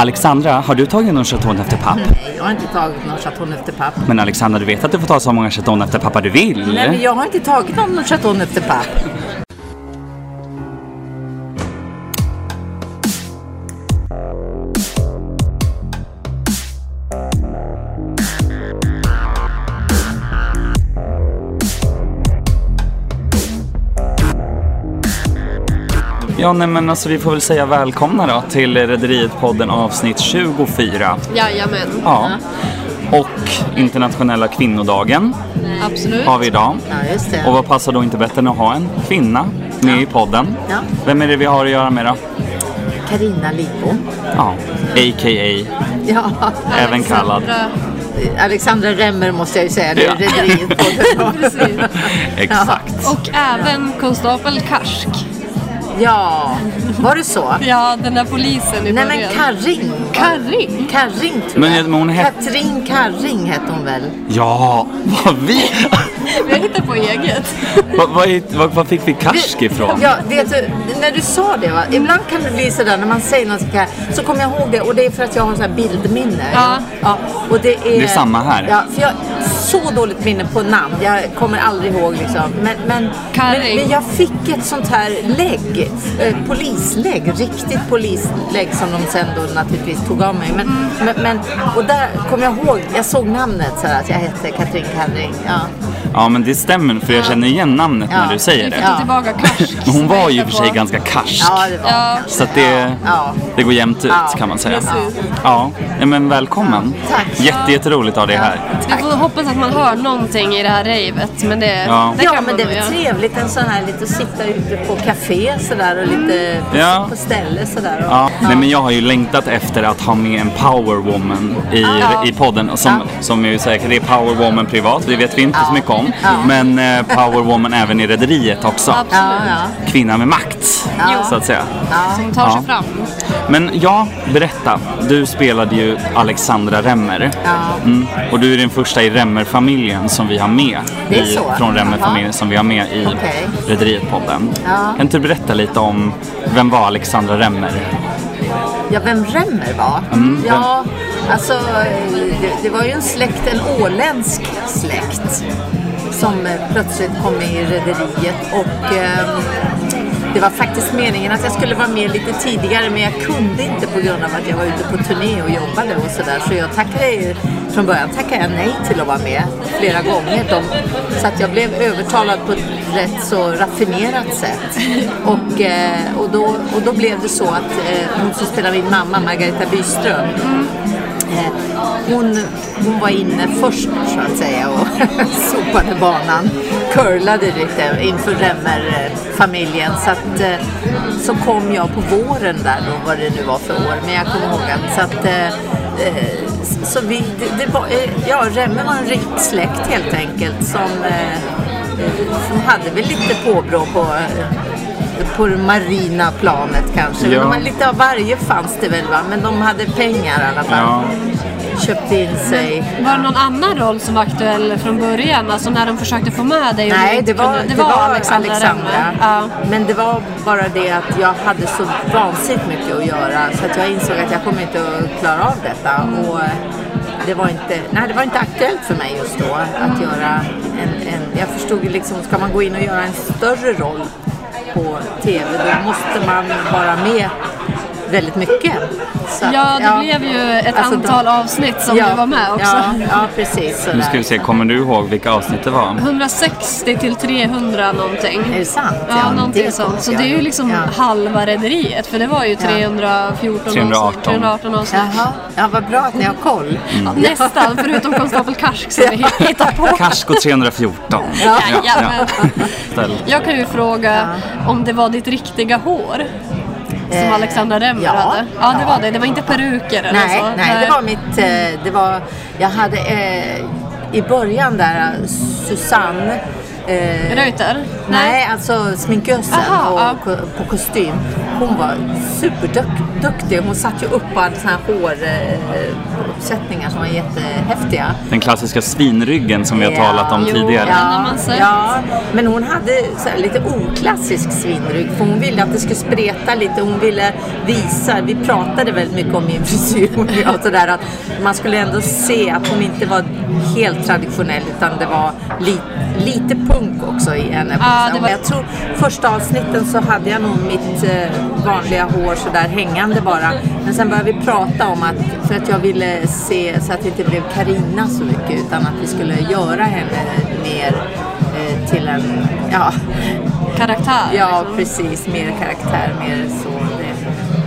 Alexandra, har du tagit någon chaton efter papp? Nej, jag har inte tagit någon chaton efter papp. Men Alexandra, du vet att du får ta så många chaton efter pappa du vill? Nej, men jag har inte tagit någon chaton efter papp. Ja, nej men alltså vi får väl säga välkomna då till Rederiet-podden avsnitt 24. Jajamän. Ja. Och internationella kvinnodagen Absolut. har vi idag. Ja, just det. Och vad passar då inte bättre än att ha en kvinna med i podden? Ja. Vem är det vi har att göra med då? Carina Lidbom. Ja, a.k.a. Ja, även kallad. Alexandra. Alexandra Remmer måste jag ju säga nu. Ja. Rederiet-podden. Precis. Exakt. Och även konstapel Karsk. Ja, var det så? Ja, den där polisen i Nej men början. Karring. Karring? Karring tror Men, jag. men hon hette... Katrin Karring hette hon väl? Ja, vad vi... Vi har hittat på eget. vad, vad, vad fick vi karsk ifrån? Ja, vet du, när du sa det va. Ibland kan det bli sådär när man säger något så, här, så kommer jag ihåg det och det är för att jag har så här bildminne. Ja. ja och det, är, Det är samma här. Ja, för jag har så dåligt minne på namn. Jag kommer aldrig ihåg liksom. Men, men, men, men jag fick ett sånt här lägg, eh, polislägg, riktigt polislägg som de sen då naturligtvis tog av mig. Men, men, men, och där kommer jag ihåg, jag såg namnet så här, att jag hette Katrin Karring. Ja. Ja, men det stämmer för jag känner igen namnet Ja. när du säger det. får ta tillbaka Karsk. Men hon var ju i och för sig på. ganska karsk. ja, det var Ja. Så att det, Ja. det går jämnt ut Ja, kan man säga. Ja, ja men välkommen. Tack. Jätte, jätteroligt att ha dig här. Vi får hoppas att man hör någonting i det här ravet. Men det, Ja. det Ja, kan men det är väl trevligt en sån här lite att sitta ute på café sådär och lite på, Ja. på ställe sådär. Och, Ja, nej men jag har ju längtat efter att ha med en powerwoman i, Ja. i podden. Som, Ja. som är ju säkert det är powerwoman privat, det vet vi inte Ja. så mycket om. Ja. Men eh, powerwoman även i rederiet också. Absolut. Ja, ja. Kvinna med makt, Ja. så att säga. Som tar sig Ja. fram. Men ja, berätta. Du spelade ju Alexandra Remmer. Ja. Mm. Och du är den första i Remmer-familjen som vi har med. I? Från Remmer-familjen som vi har med i Okej. Rederiet-podden. Ja. Kan inte du berätta lite om vem var Alexandra Remmer? ja, vem Remmer var? Mm, Ja, alltså det, det var ju en släkt, en åländsk släkt som eh, plötsligt kom med i rederiet och eh, det var faktiskt meningen att jag skulle vara med lite tidigare men jag kunde inte på grund av att jag var ute på turné och jobbade och sådär. Så jag tackade ju, från början tackade jag nej till att vara med flera gånger. De, så att jag blev övertalad på ett rätt så raffinerat sätt. Och, eh, och, då, och då blev det så att eh, hon som spelar min mamma, Margareta Byström, mm Eh, hon, hon var inne först så att säga och sopade banan, curlade lite inför Remmer-familjen. Så, att, eh, så kom jag på våren där då, vad det nu var för år, men jag kommer ihåg att så att eh, eh så vi, det, det var, eh, ja, Remmer var en rik släkt helt enkelt som, eh, som hade väl lite påbrå på på det marina planet kanske. Ja. De hade lite av varje fanns det väl va, men de hade pengar i alla fall. Ja. Köpte in sig. Var det någon annan roll som var aktuell från början? Alltså när de försökte få med dig? och Nej, det var, kunde- det var Alexandra. Alexandra. Ja. Men det var bara det att jag hade så vansinnigt mycket att göra så att jag insåg att jag kommer inte att klara av detta. Och eh, det var inte, nej, det var inte aktuellt för mig just då att göra en, en... Jag förstod liksom, ska man gå in och göra en större roll på TV då måste man vara med väldigt mycket. Så Ja, det blev ju ett Alltså, antal avsnitt som du var med också. Ja, ja precis. Nu ska vi se, kommer du ihåg vilka avsnitt det var? 160 till 300 någonting. Är det sant? Ja, någonting det sånt. Så det är ju liksom Ja. halva rederiet. För det var ju 314 318. avsnitt. 318 avsnitt. Jaha, ja, vad bra att ni har koll. Ja, nästan, förutom konstapel Karsk som vi hittar på. Karsko 314. Ja, men Ställ. jag kan ju fråga om det var ditt riktiga hår som Eh, Alexandra Remmer ja, hade? Ja, det var det. Det var inte peruker eller Nej, så? nej, det var mitt... eh, Det var, jag hade eh, i början där, Susanne Eh, Reuter? Nej, alltså sminkösen Aha, och ja. på kostym. Hon var superduktig. Hon satte ju upp alla såna här håruppsättningar som var jättehäftiga. Den klassiska svinryggen som vi har Ja. talat om Jo, tidigare. Sett. Ja, men hon hade så här lite oklassisk svinrygg för hon ville att det skulle spreta lite. Hon ville visa, vi pratade väldigt mycket om min frisyr och jag, så där, att man skulle ändå se att hon inte var helt traditionell utan det var li, lite punk också i henne. Ja, det var- Jag tror första avsnitten så hade jag nog mitt eh, vanliga hår så där hängande bara. Men sen började vi prata om att, för att jag ville se så att det inte blev Karina så mycket utan att vi skulle göra henne mer eh, till en, ja, Karaktär. ja liksom. precis, mer karaktär, mer så.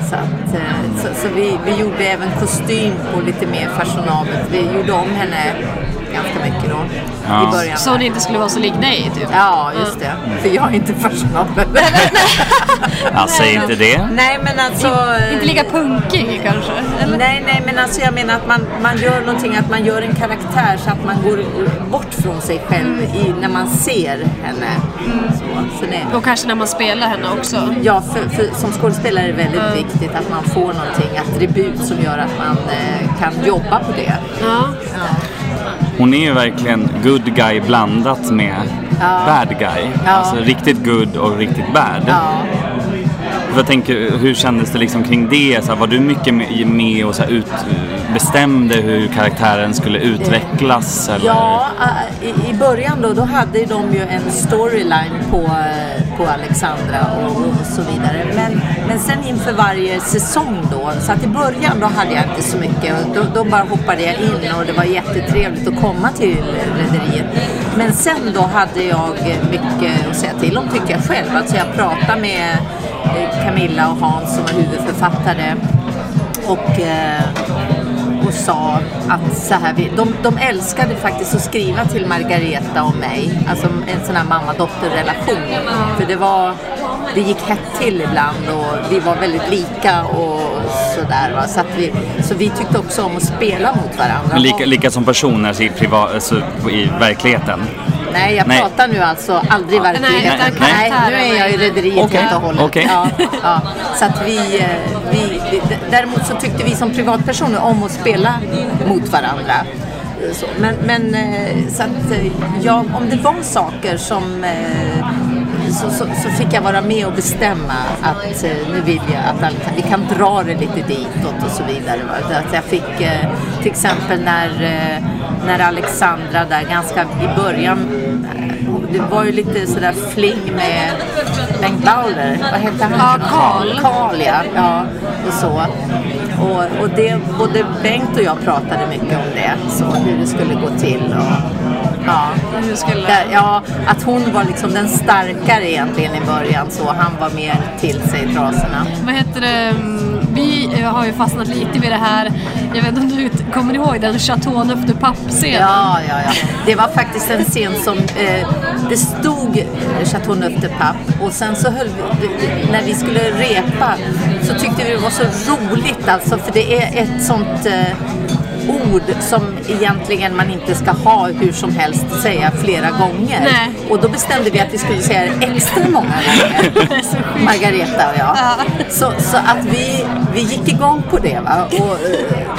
Så att, eh, så, så vi, vi gjorde även kostym på lite mer fashionabelt. Vi gjorde om henne ganska mycket då Ja. i början. Så det inte skulle vara så lik dig typ. Ja, just det. För jag är inte fashionabel. Ja, säg inte det. Nej, men alltså... eh, Inte lika punkig kanske? Eller? Nej, nej, men alltså jag menar att man, man gör någonting, att man gör en karaktär så att man går bort från sig själv i, när man ser henne. Så, så det, Och kanske när man spelar henne också. ja, för, för, som skådespelare är det väldigt viktigt att man får någonting, attribut som gör att man eh, kan jobba på det. Ja. Ja. Hon är ju verkligen good guy blandat med Ja. bad guy. Ja. Alltså riktigt good och riktigt bad. Ja. Jag tänker, hur kändes det liksom kring det? Så här, var du mycket med- och så ut, bestämde hur karaktären skulle utvecklas? Eller? Ja, i, i början då, då hade de ju en storyline på, eh, på Alexandra och, och så vidare. Men, men sen inför varje säsong då, så att i början då hade jag inte så mycket. Då, då bara hoppade jag in och det var jättetrevligt att komma till Rederiet. Men sen då hade jag mycket att säga till om tycker jag själv. Alltså jag pratade med eh, Camilla och Hans som var huvudförfattare och, eh, och sa att så här, vi, de, de älskade faktiskt att skriva till Margareta och mig, alltså en sån här mamma-dotter-relation. För det var, det gick hett till ibland och vi var väldigt lika och sådär. Va? Så, att vi, så vi tyckte också om att spela mot varandra. Men lika, lika som personer alltså i, privat, alltså, i verkligheten? Nej, jag Nej. pratar nu alltså aldrig utan Nej, karaktärer. nu är jag i Rederiet Okej, helt och hållet. okej. Ja, ja. Så att vi, eh, vi, däremot så tyckte vi som privatpersoner om att spela mot varandra. Så, men men eh, så att eh, ja, om det var saker som så, så, så fick jag vara med och bestämma att eh, nu vill jag att all- vi kan dra det lite ditåt och så vidare. Att jag fick eh, till exempel när, eh, när Alexandra där ganska i början det var ju lite sådär fling med Bengt Bauler. Vad hette han? Ja, Karl. Karl ja. ja och så. Och, och det, både Bengt och jag pratade mycket om det. Så hur det skulle gå till. Och, ja. Hur skulle... Där, ja, att hon var liksom den starkare egentligen i början så han var mer till sig i trasorna. Vad heter det? Vi eh, har ju fastnat lite vid det här. Jag vet inte om du kommer ihåg den Chateauneuf de Pape-scenen? Ja, ja, ja. Det var faktiskt en scen som eh, det stod eh, Chateauneuf de Pape och sen så höll vi, när vi skulle repa så tyckte vi det var så roligt alltså för det är ett sånt eh, ord som egentligen man inte ska ha hur som helst säga flera gånger. Nej. Och då bestämde vi att vi skulle säga det extra många gånger. Margareta och jag. Så, så att vi, vi gick igång på det. Va? Och,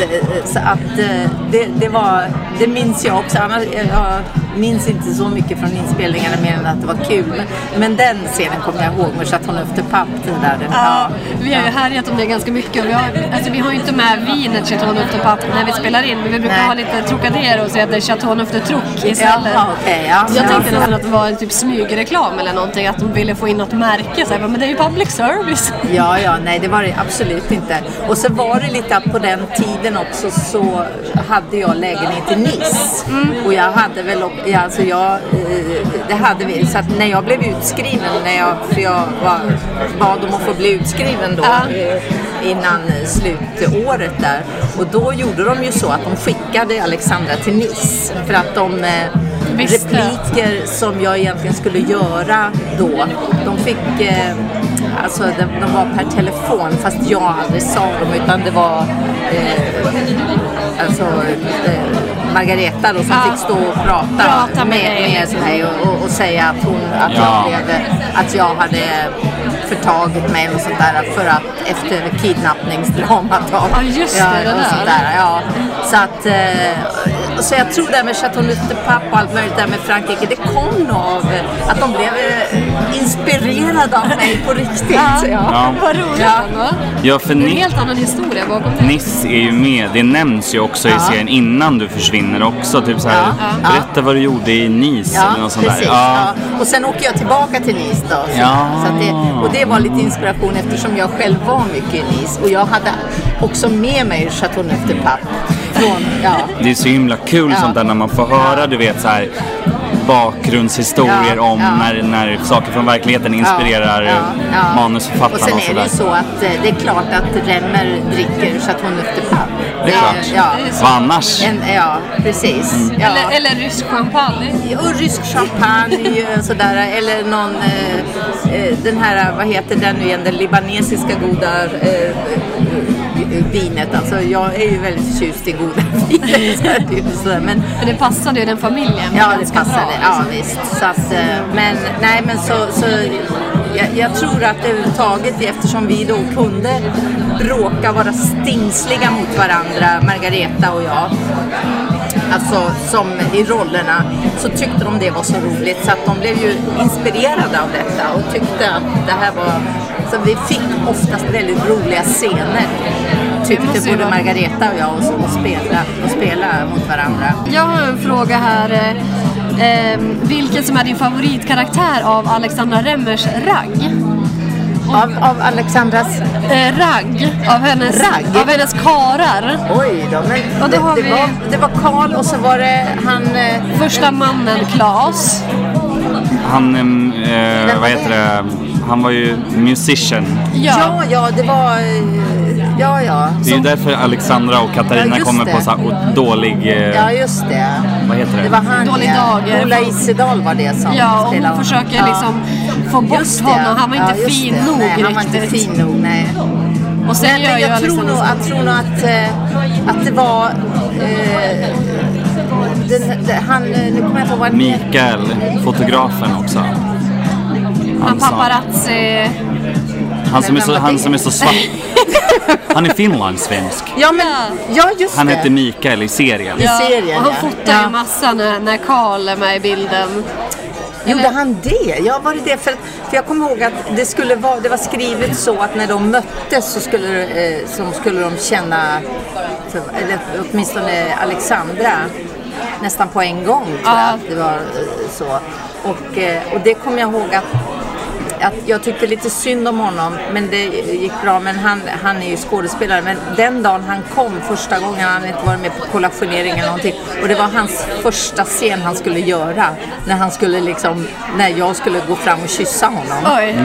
eh, så att eh, det, det var, det minns jag också. Annars, jag minns inte så mycket från inspelningarna mer än att det var kul. Men, men den scenen kommer jag ihåg med Chateauneuf de Pape. Där, den, Ja, vi har ju härjat om det ganska mycket. Vi har, alltså, vi har ju inte med vinet Chateauneuf de Pape när vi spelar in, men vi brukar Nej. ha lite Trocadero och säga att det är Chateauneuf de Truc istället. Jaha, okej, ja. Jag Ja. tänkte nästan att det var en typ smygreklam eller någonting, att de ville få in något märke. Så här, men det är ju public service. Ja, ja, nej det var det absolut inte. Och så var det lite att på den tiden också så hade jag lägenhet i Nice. Och jag hade väl, och- ja, alltså jag, eh, det hade vi, så att när jag blev utskriven, när jag, för jag var, bad om att få bli utskriven då Ja. eh, innan slutåret där. Och då gjorde de ju så att de skickade Alexandra till Nice för att de eh, Visste. repliker som jag egentligen skulle göra då, de fick Alltså de, de var per telefon fast jag aldrig sa dem utan det var eh, alltså, eh, Margareta då som Ja. fick stå och prata, Prata med med, med mig och, och, och säga att, hon, att, Ja. jag blev, att jag hade förtagit mig och sånt där för att efter kidnappningsdramat Ja, just det, det och där. sånt där. Ja. Så att eh, så jag tror det här med Chateau de Pape och allt möjligt där med Frankrike, det kom nog av eh, att de blev eh, inspirerade av mig på riktigt. Ja. Ja. Vad roligt Ja. Ja, för Det är en helt annan historia bakom det. Niss är ju med, det nämns ju också i Ja. serien innan du försvinner också. Typ så här, Ja. Ja. berätta vad du gjorde i Nice Ja, eller något sånt precis. där. Ja. Och sen åker jag tillbaka till Nice då. Så, Ja. så att det, och det var lite inspiration eftersom jag själv var mycket i Nice. Och jag hade också med mig Chateau Neuf de Pape. Från, ja. Det är så himla kul Ja. sånt där när man får höra, du vet så här bakgrundshistorier Ja, om ja. När, när saker från verkligheten inspirerar Ja, ja, ja. Och manusförfattarna sen och, är det sådär. ju så att eh, det är klart att Remmer dricker Chateau Neuf de Pape. Det är klart. Ja, så. Vad annars? en, ja precis. Mm. Ja. Eller, eller rysk champagne. Och rysk champagne sådär. Eller någon, eh, eh, den här, vad heter den nu igen, den libanesiska goda eh, eh, vinet. Alltså jag är ju väldigt förtjust i goda viner. sådär. Men Men det passade ju den familjen ja, det passade. bra. Ja, liksom. visst. Så att, eh, men nej, men så, så jag, jag tror att överhuvudtaget eftersom vi då kunde bråka, vara stingsliga mot varandra, Margareta och jag, alltså som i rollerna, så tyckte de det var så roligt så att de blev ju inspirerade av detta och tyckte att det här var, så vi fick oftast väldigt roliga scener. Tyckte både Margareta och jag och, och, spela, och spela mot varandra. Jag har en fråga här. Eh, eh, vilken som är din favoritkaraktär av Alexandra Remmers ragg? Av, av Alexandras Eh, ragg, av hennes, Ragg? Av hennes karar. Oj då, men Och då det, har det, vi- var, det var Karl och så var det han... eh, Första mannen Klas. Han, em, eh, vad heter det, han var ju musician. Ja. Ja, ja, det var... eh, Ja, ja. Det är ju därför Alexandra och Katarina Ja, kommer på det. så här dålig, eh, ja, just det. vad heter det? Det var han, Dålig ja. dag. Ola Isedal var det som Ja, och spelade hon honom. försöker Ja. liksom få bort Just det. honom. Han var inte Ja, fin det. nog nej, Han var inte riktigt. fin nog, nej. Och sen Men, ju jag, tror Alexandra nog, jag tror nog att, eh, att det var... Eh, den, den, han, eh, nu kommer jag inte ihåg han heter. Mikael, fotografen också. Han som- paparazzi. Han som är så, han som är så svart. Han är finlandssvensk. Ja, men, ja just Han det. hette Mikael i serien. I serien, och han ja. fotar Ja. ju massa när, när Karl är med i bilden. Gjorde han det? Ja, var det det? För, för jag kommer ihåg att det, skulle vara, det var skrivet så att när de möttes så skulle, eh, så skulle de känna, eller åtminstone Alexandra, nästan på en gång tror jag Ja. att det var eh, så. Och, eh, och det kommer jag ihåg att att jag tyckte lite synd om honom, men det gick bra. Men han, han är ju skådespelare. Men den dagen han kom första gången, han inte varit med på kollationering eller någonting. Och det var hans första scen han skulle göra. När han skulle liksom, när jag skulle gå fram och kyssa honom. Oj.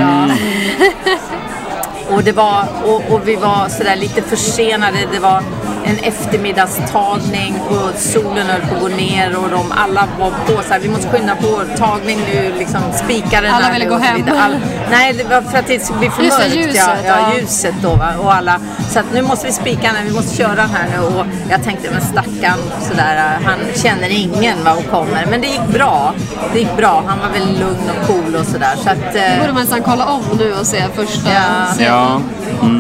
Och, det var, och, och vi var sådär lite försenade. Det var en eftermiddagstagning och solen höll på att gå ner och de alla var på så här, vi måste skynda på, tagning nu, liksom spikaren Alla ville gå hem. All, nej, det var för att det skulle bli för Just det, mörkt. ljuset, ja, ja, ja. ljuset då va? och alla. Så att nu måste vi spika den, vi måste köra den här nu och jag tänkte men stackarn sådär, han känner ingen va och kommer. Men det gick bra. Det gick bra, han var väldigt lugn och cool och sådär. Så att, eh, borde man nästan kolla om nu och se första Ja. scenen. Ja.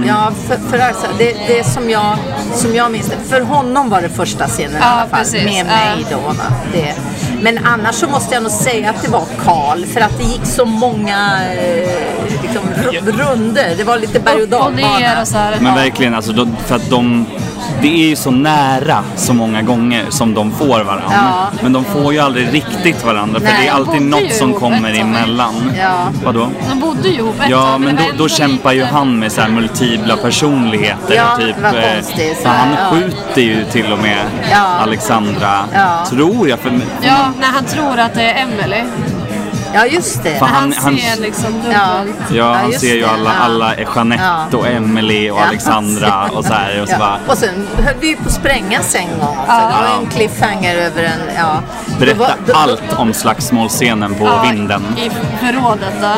Ja, för, för alltså, det, det som jag, som jag minns det. För honom var det första scenen i Ja, alla fall. precis. Med Ja. mig då. Va? Det. Men annars så måste jag nog säga att det var Karl. För att det gick så många eh, liksom, ru- runder. Det var lite berg och dalbana. Men verkligen, alltså, då, för att de... Det är ju så nära så många gånger som de får varandra. Ja. Men de får ju aldrig riktigt varandra för Nej, det är alltid något som kommer ett emellan. Ja. Vadå? De bodde ju ihop Ja, men då, då kämpar ju han med så här multipla personligheter. Ja, typ, eh, konstigt. för han Ja. skjuter ju till och med. Alexandra, tror jag. För, Ja, när han tror att det är Emily. Ja, just det. Han, Han- han- ser liksom Ja. dubbelt. Ja, han ser ju alla, alla är Jeanette Ja. och Emily och Ja. Alexandra och så här. Och så Ja. bara, Och sen höll vi ju på att sprängas en gång. Så Ja. det var en cliffhanger över en... Ja. Berätta var- då- allt om slagsmålsscenen på Ja, vinden. I förrådet där.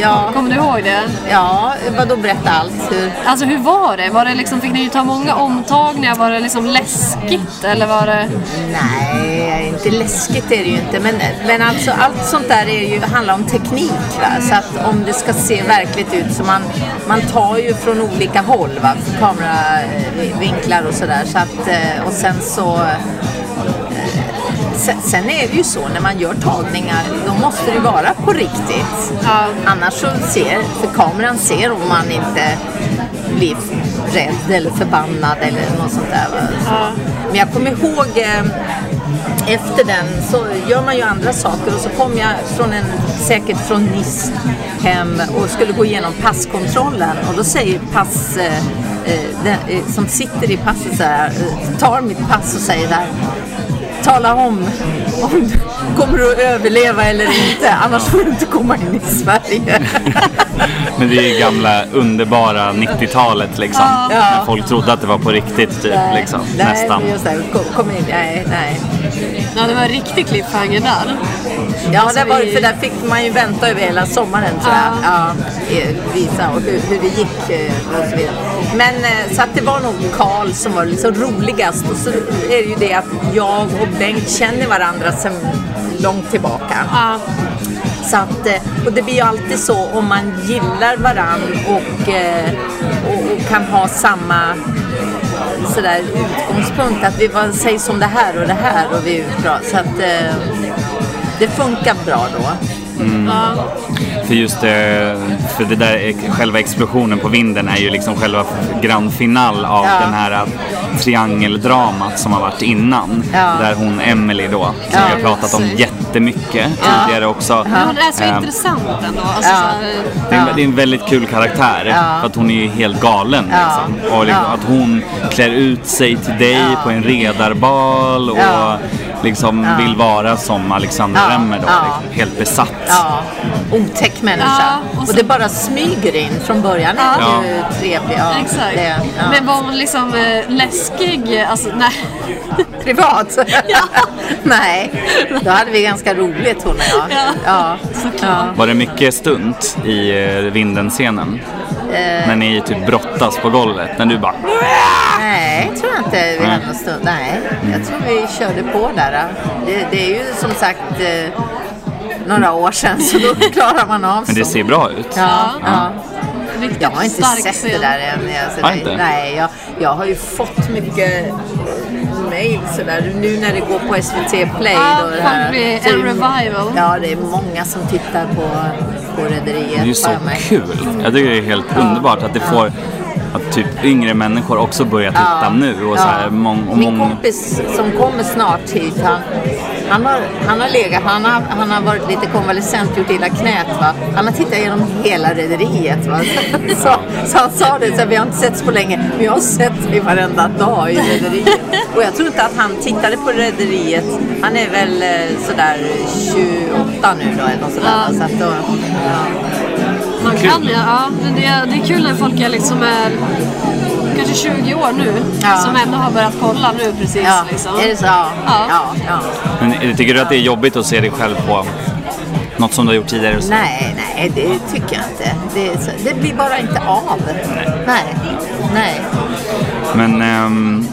Ja. Kommer du ihåg det? Ja, vadå berätta allt? Hur? Alltså hur var det? Var det liksom, fick ni ta många omtagningar? Var det liksom läskigt eller var det... Nej, inte läskigt är det ju inte. Men, men alltså, allt sånt där är ju, handlar om teknik. Va? Så att om det ska se verkligt ut så man, man tar ju från olika håll. Va? Kameravinklar och sådär. Så att, eh, och sen så Sen, sen är det ju så när man gör tagningar, då måste det vara på riktigt. Ja. Annars så ser, för kameran ser om man inte blir rädd eller förbannad eller något sånt där. Va? Ja. Men jag kommer ihåg eh, efter den så gör man ju andra saker och så kom jag från en, säkert från Nice hem och skulle gå igenom passkontrollen och då säger pass, eh, eh, den, eh, som sitter i passet så här, tar mitt pass och säger där Tala om om du kommer att överleva eller inte, annars får du inte komma in i Sverige. Men det är ju gamla underbara 90-talet liksom. Ja. När folk trodde att det var på riktigt typ. Liksom. nej, Nästan. just det, kom, kom in, nej, nej. Ja, det var en riktig cliffhanger där. Ja, Alltså, det var, för där fick man ju vänta över hela sommaren tror jag. Ja, eh, visa och hur, hur det gick eh, och så vidare. Men eh, så att det var nog Karl som var liksom roligast och så är det ju det att jag och Bengt känner varandra sedan långt tillbaka. Ja. Så att, eh, och det blir ju alltid så om man gillar varann och, och, och kan ha samma sådär utgångspunkt att vi var, sägs om det här och det här och vi är bra. Så att det funkar bra då. Ja. För just det, för det där, är- själva explosionen på vinden är ju liksom själva grand final av Ja. den här äh, triangeldramat som har varit innan. Ja. Där hon, Emily då, som Ja. vi har pratat om jättemycket tidigare också. Men hon är så Ehm, intressant ändå. Alltså, Ja. så här, Det är, en, det är en väldigt kul karaktär. Ja. För att hon är ju helt galen. Ja. Liksom. Och liksom, Ja. att hon klär ut sig till dig Ja. på en redarbal och Ja. Liksom Ja. vill vara som Alexander Ja. Remmer då. Ja. Liksom, helt besatt. Ja, otäck människa. Ja, och och, så- det bara smyger in från början. är Ja. hon ju trevlig. Ja, Exakt. Det, ja. Men var hon liksom eh, läskig? Alltså, nej. Privat? Ja. Nej, då hade vi ganska roligt hon och jag. Ja. Var det mycket stunt i eh, vinden-scenen? Eh. När ni typ brottas på golvet? När du bara... Nej, tror jag inte vi hade någon stund. Nej, jag tror vi körde på där. Det, det är ju som sagt eh, några år sedan så då klarar man av Men det så. ser bra ut. Ja, ja. Riktigt Jag har inte sett scen. det där än. Alltså, nej jag, jag har ju fått mycket mejl sådär. Nu när det går på SVT Play. Ja, då, det här, är en det- revival. Ja, det är många som tittar på, på Rederiet. Det är ju så märkt. kul. Jag tycker det är helt underbart att det får typ yngre människor också börjar titta Ja. nu. Och så här, Ja. mång, och Min mång, kompis som kommer snart hit, han, han, har, han har legat, han har, han har varit lite konvalescent, gjort illa knät. Va? Han har tittat igenom hela rederiet. Va? Så, så han sa det, så här, vi har inte setts på länge, men jag har sett dig varenda dag i rederiet. Och jag tror inte att han tittade på rederiet, han är väl eh, sådär 28 nu då eller något sådär. Ja. Så att då, ja. Man kan ja, ja men det, är, det är kul när folk är liksom är kanske 20 år nu Ja. som ändå har börjat kolla nu precis. Ja, Liksom. är det så? Ja. Ja. ja. ja. Men tycker du att det är jobbigt att se dig själv på något som du har gjort tidigare? så? Nej, nej, det tycker jag inte. Det, så, det blir bara inte av. Nej, nej. Men ehm,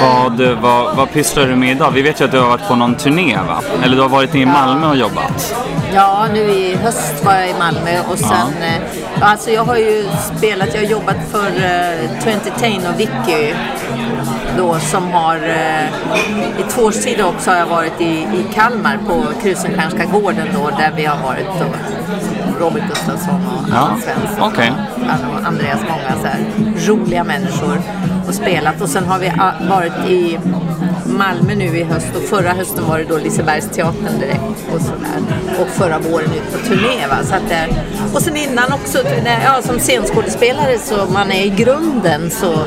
vad, vad, vad pysslar du med idag? Vi vet ju att du har varit på någon turné va? Eller du har varit i Malmö och jobbat. Ja, nu i höst var jag i Malmö och sen... Eh, alltså jag har ju spelat, jag har jobbat för eh, To Entertain och Vicky då som har... Eh, I två års tid också har jag varit i, i Kalmar på Krusenstjernska gården då där vi har varit då. Robert Gustafsson och Ja, Anna Svensson okej. och Andreas många så här roliga människor och spelat. Och sen har vi ah, varit i Malmö nu i höst och förra hösten var det då Lisebergsteatern direkt och sådär. Och förra våren ut på turné. Va? Så att, det- och sen innan också, när- ja, som scenskådespelare så man är i grunden så,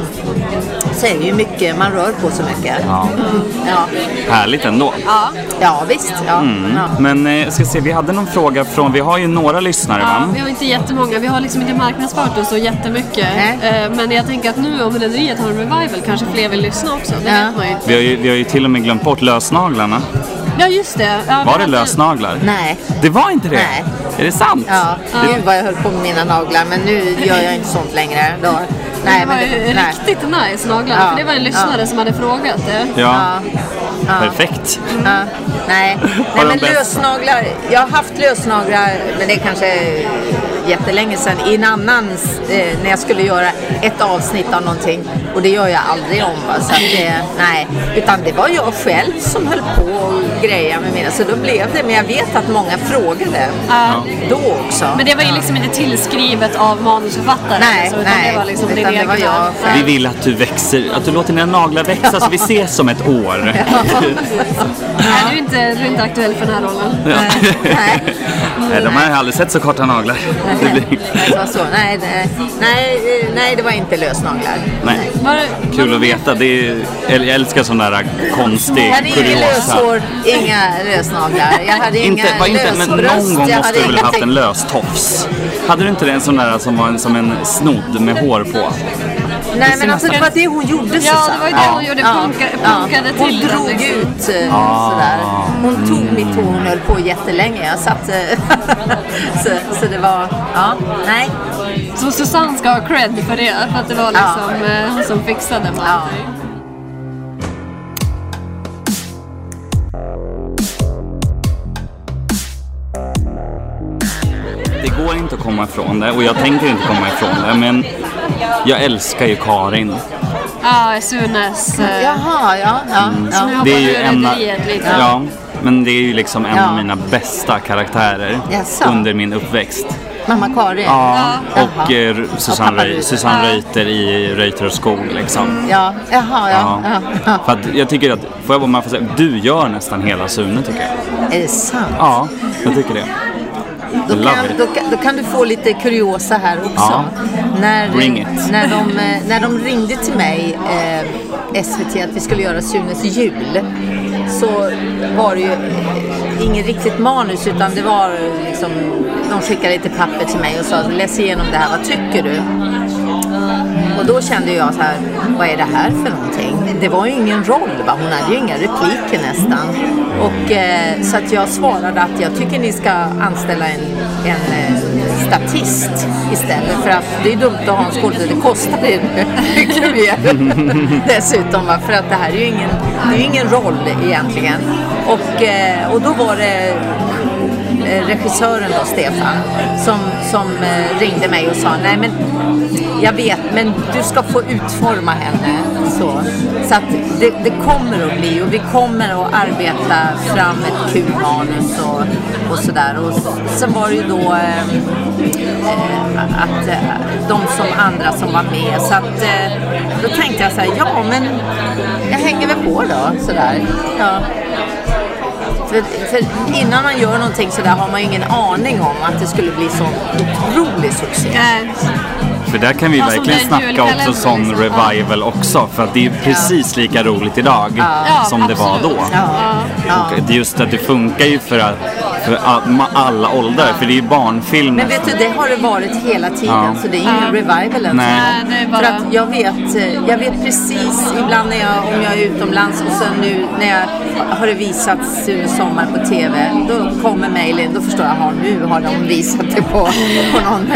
så är det ju mycket, man rör på så mycket. Ja. Ja, Härligt ändå. Ja. ja visst. Ja. Mm. Ja. Men eh, jag ska se, vi hade någon fråga från, vi har ju några lyssnare Ja, va? vi har inte jättemånga, vi har liksom inte marknadsfört oss så jättemycket. Nej. Eh, Men jag tänker att nu om Rederiet har en revival kanske fler vill lyssna också. Det Ja. vet man ju inte. Vi har, ju, vi har ju till och med glömt bort lösnaglarna. Ja, just det. Ja, Var det lösnaglar? Nej. Det var inte det? Nej. Är det sant? Ja, gud vad jag höll på med mina naglar men nu gör jag inte sånt längre. Då. Nej, det var men ju nej. riktigt nice naglar. Ja, För det var en lyssnare ja. som hade frågat det. Ja, Ja, perfekt. ja, nej. Nej men lösnaglar. Jag har haft lösnaglar men det är kanske jättelänge sedan i en annan, eh, när jag skulle göra ett avsnitt av någonting och det gör jag aldrig om. Va? Så att det, nej, utan det var jag själv som höll på och greja med mina så då blev det. Men jag vet att många frågade Ja. då också. Men det var ju liksom inte tillskrivet av manusförfattaren. Nej, alltså, utan nej, det var liksom din utan det var jag Ja. Vi vill att du växer, att du låter dina naglar växa så vi ses om ett år. Nej, du är, inte, du är inte aktuell för den här rollen. nej, nej. Nej, de har aldrig sett så korta naglar. Det blir... Det var så. Nej, nej, nej, nej, det var inte lösnaglar. Nej. Var Kul att veta. Det är, jag älskar sån där konstig Jag hade inga kuriosa. löshår, inga lösnaglar. Jag hade Inte, inga var inte, men lösbröst. någon gång måste du väl haft en löstofs? Hade du inte det en sån där som var en, som en snodd med hår på? Nej, men alltså det var det hon gjorde Ja, Susanne. det var ju det hon gjorde. Punka- punkade Hon till den, drog liksom. ut eh, Ah. sådär. Hon tog mitt hår, hon höll på jättelänge. Jag satt... eh, så, så det var... Ja, nej. Så Susanne ska ha cred för det. För att det var liksom eh, hon som fixade med Ja. allting. Det går inte att komma ifrån det och jag tänker inte komma ifrån det men jag älskar ju Karin. Ja, Sunes... eh, Jaha, ja. ja, Nu ja. Det är ju en, lite. ja, men det är ju liksom en Ja. av mina bästa karaktärer Jaså? under min uppväxt. Mamma Karin. Ja, Ja. och eh, Susanne, Reuter. Susanne. Reuter i Reuter och Skog liksom. Ja, jaha, ja. Ja. ja. För att jag tycker att, får jag bara man får säga, du gör nästan hela Sune tycker jag. Är det sant? Ja, jag tycker det. Då kan, då, då kan du få lite kuriosa här också. Ja. När. När, de, eh, när de ringde till mig, eh, SVT, att vi skulle göra Sunes jul så var det ju eh, inget riktigt manus utan det var eh, liksom, de skickade lite papper till mig och sa läs igenom det här, vad tycker du? Och då kände jag så här, vad är det här för någonting? Det var ju ingen roll, va? hon hade ju inga repliker nästan. Och, eh, så att jag svarade att jag tycker ni ska anställa en, en eh, statist istället. För att det är dumt att ha en skådespelare, det kostar ju mycket mer dessutom. Va? För att det här är ju ingen, det är ingen roll egentligen. Och, eh, och då var det Eh, regissören då, Stefan, som, som eh, ringde mig och sa nej men jag vet, men du ska få utforma henne så. Så att det, det kommer att bli och vi kommer att arbeta fram ett kul manus och, och sådär. Och sen var det ju då eh, eh att eh, de som andra som var med. Så att eh, då tänkte jag så här, ja men jag hänger väl på då sådär. Ja. För, för innan man gör någonting sådär har man ju ingen aning om att det skulle bli sån otrolig succé. Nej. För där kan vi Ja, som verkligen snacka också sån liksom. revival också. För att det är precis lika roligt idag Ja, som det var då. Ja. Ja. Och just att det funkar ju för, att, för alla åldrar. För det är ju barnfilm Men vet du, det har det varit hela tiden Ja. så det är ingen Ja. revival än. Nej. Bara... För att jag vet, eh, jag vet precis ibland när jag, om jag är utomlands och sen nu när jag har det visats Sune Sommar på TV, då kommer mejlen, då förstår jag, nu har de visat det på, på någon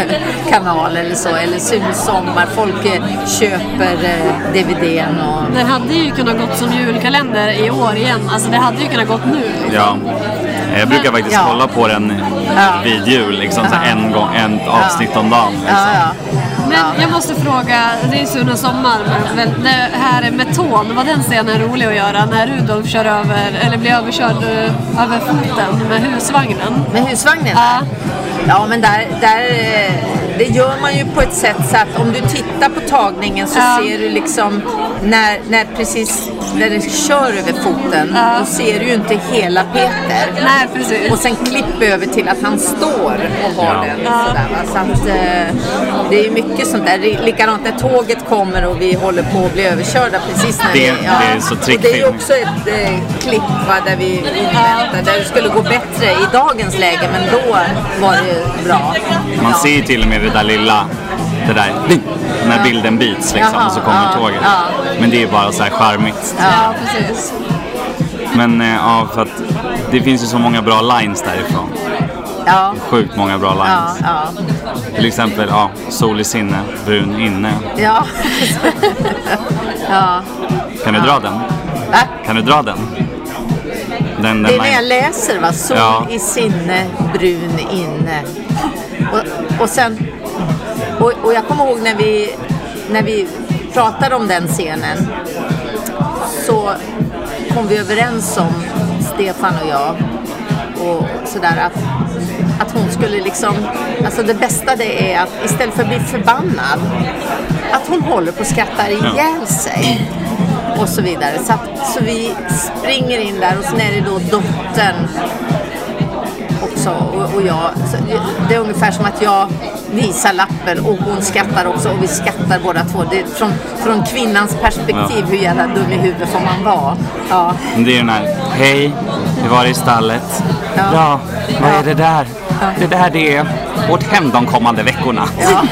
kanal eller så, eller Sune Sommar, folk eh, köper eh, DVDn och Den hade ju kunnat gått som julkalender i år igen. Alltså det hade ju kunnat gått nu. Ja. Jag brukar faktiskt Ja. kolla på den Ja. vid jul, liksom, här en gång, en avsnitt om dagen. Liksom. Ja, ja. Men jag måste fråga, det är Sune Sommar, men det här med tån, var den scenen rolig att göra när Rudolf kör över, eller blir överkörd eh, över foten med husvagnen? Med husvagnen? Ja. Ja, men där, där, det gör man ju på ett sätt så att om du tittar på tagningen så Ja. ser du liksom när, när precis när det kör över foten, Ja. då ser du ju inte hela Peter. Nej, precis. Och sen klipp över till att han står och har Ja. den. Ja. Sådär, va? Så att, eh, det är mycket sånt där. Likadant när tåget kommer och vi håller på att bli överkörda precis när Det- vi... det är så Och det är ju också ett eh, klipp va, där vi inväntar, där det skulle gå bättre i dagens läge, men då var det bra. Man Ja. ser ju till och med det där lilla, det där, när bilden byts liksom, Jaha, och så kommer ja, tåget. ja. Men det är bara så här charmigt. Ja, precis. Men eh, ja, för att det finns ju så många bra lines därifrån. Ja, Sjukt många bra ja, lines. ja. Till exempel, ja, sol i sinne, brun inne. Ja. ja. Kan du dra den? Va? Kan du dra den? Den, den Det är när jag läser va, sol Ja. i sinne, brun inne. Och, och sen, och, och jag kommer ihåg när vi, när vi pratade om den scenen så kom vi överens om, Stefan och jag, och sådär att, att hon skulle liksom, alltså det bästa det är att istället för att bli förbannad, att hon håller på och skrattar ihjäl sig och så vidare. Så, att, så vi springer in där och sen är det då dottern också och, och jag. Det- är ungefär som att jag visar lappen och hon skrattar också och vi skrattar båda två. Det är från, från kvinnans perspektiv, hur jävla dum i huvudet får man vara? Ja. Det är den här, hej, vi var i stallet. Ja. Ja, vad Ja. är det där? Det där det är vårt hem de kommande veckorna. Ja.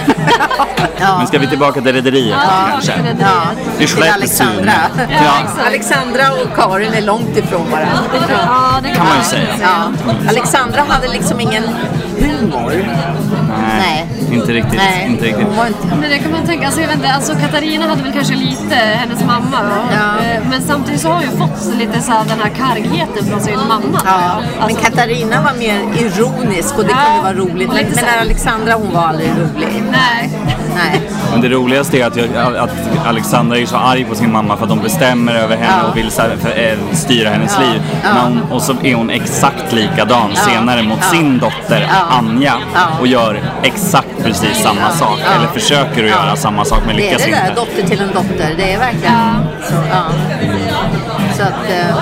ja. Men ska vi tillbaka till Rederiet Ja, kanske? Ja, till. Alexandra. Ja. Alexandra och Karin är långt ifrån varandra. Ja, det Kan man ju säga. Ja. Alexandra hade liksom ingen humor. Nej, Nej. inte riktigt. Nej, Inte riktigt. hon var inte... Men det kan man tänka, alltså jag vet inte, alltså Katarina hade väl kanske lite, hennes mamma. Ja. Eh, Men samtidigt så har hon ju fått lite så här, den här kargheten från sin mamma. Ja, men Alltså, Katarina var mer ironisk och det Ja, kunde vara roligt. Men, men. Alexandra hon var aldrig rolig. Nej. Nej. Men det roligaste är att, jag, att Alexandra är så arg på sin mamma för att de bestämmer över henne Ja. och vill så här, för, eh, styra hennes Ja. liv. Ja. Men hon, och så är hon exakt likadan Ja. senare mot Ja. sin dotter Ja. Anja Ja. och gör exakt precis samma Ja. sak. Ja. Eller försöker att Ja. göra samma sak men Det är lyckas det där, inte. dotter till en dotter. Det är verkligen så. Ja. Så att, eh,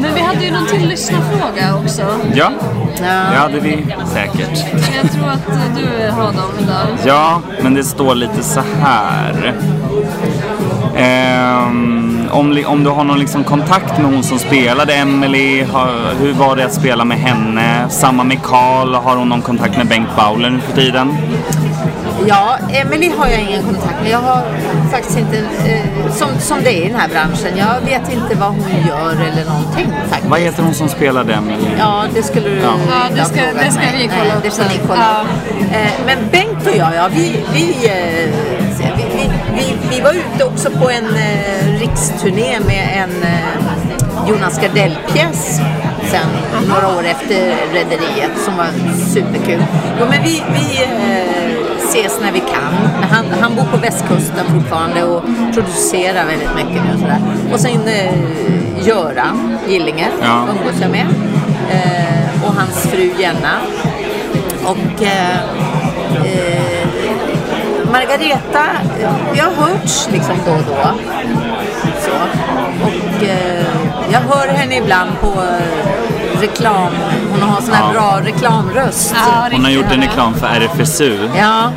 Men vi hade ju någon till lyssnarfråga också. Ja, ja. det hade vi säkert. Jag tror att du har dem där. Ja, men det står lite så här. Ehm, om, om du har någon liksom kontakt med hon som spelade Emily, har, hur var det att spela med henne? Samma med Karl, har hon någon kontakt med Bengt Bauler nu för tiden? Ja, Emily har jag ingen kontakt med. Jag har faktiskt inte, eh, som, som det är i den här branschen, jag vet inte vad hon gör eller någonting faktiskt. Vad heter hon som spelade Emily? Ja, det skulle du Ja. Ja, det ska- det ska vi kolla Nej, upp Det ska sen. ni kolla upp. Eh, Men Bengt och jag, ja, vi, vi, eh, vi, vi, var ute också på en eh, riksturné med en eh, Jonas Gardell-pjäs sen några år efter Rederiet som var superkul. Jo, men vi, vi eh, ses när vi kan. Han, han bor på västkusten fortfarande och producerar väldigt mycket nu och sådär. Och sen eh, Göran Gillinger Ja. umgås jag med. Eh, och hans fru Jenna. Och eh, eh, Margareta, vi har hörts liksom då och då. Så. Och eh, jag hör henne ibland på eh, reklam. Hon har sån här Ja. bra reklamröst. Ja, Hon har gjort en reklam för RFSU. Ja,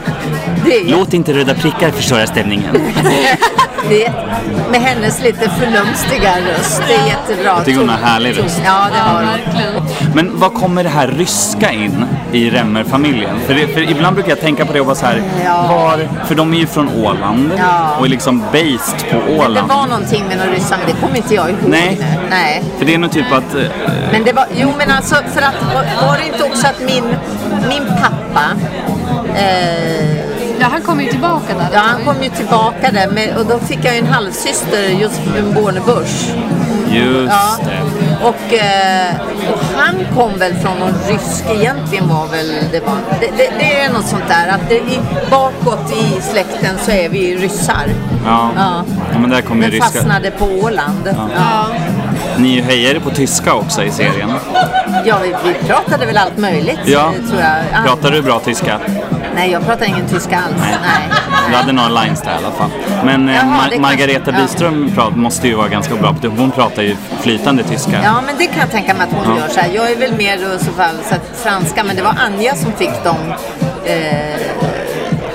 det är Låt inte röda prickar förstöra stämningen. det, med hennes lite förnumstiga röst. Det är jättebra. Jag tycker hon har härlig röst. Ja, det har hon. Men vad kommer det här ryska in i Remmer-familjen? För, det, för ibland brukar jag tänka på det och vara så här, Ja. var, för de är ju från Åland Ja. och är liksom based på Det Åland. var någonting med några ryssar, men det kommer inte jag ihåg Nej. nu. Nej. För det är nog typ att, eh, Men det var, jo men alltså för att var, var det inte också att min, min pappa eh, Ja, han kommer ju tillbaka där. Ja, han kom ju tillbaka där med, och då fick jag ju en halvsyster, Josefin Bornebusch. just Ja. det. Och, eh, och han kom väl från någon rysk, egentligen var väl det var, det, det, det är något sånt där att det, i, bakåt i släkten så är vi ryssar. Ja. Ja. ja, men där kommer ju Men ryska. fastnade på Åland. Ja. Ni hejade på tyska också i serien. Ja, vi, vi pratade väl allt möjligt Ja. tror jag. Pratar du bra tyska? Nej, jag pratar ingen tyska alls. Nej. Du hade några lines där i alla fall. Men eh, Jaha, det kanske- Margareta ja. Byström prat, måste ju vara ganska bra på Hon pratar ju flytande tyska. Ja, men det kan jag tänka mig att hon Ja. gör så här. Jag är väl mer i så fall så att franska, men det var Anja som fick dem eh,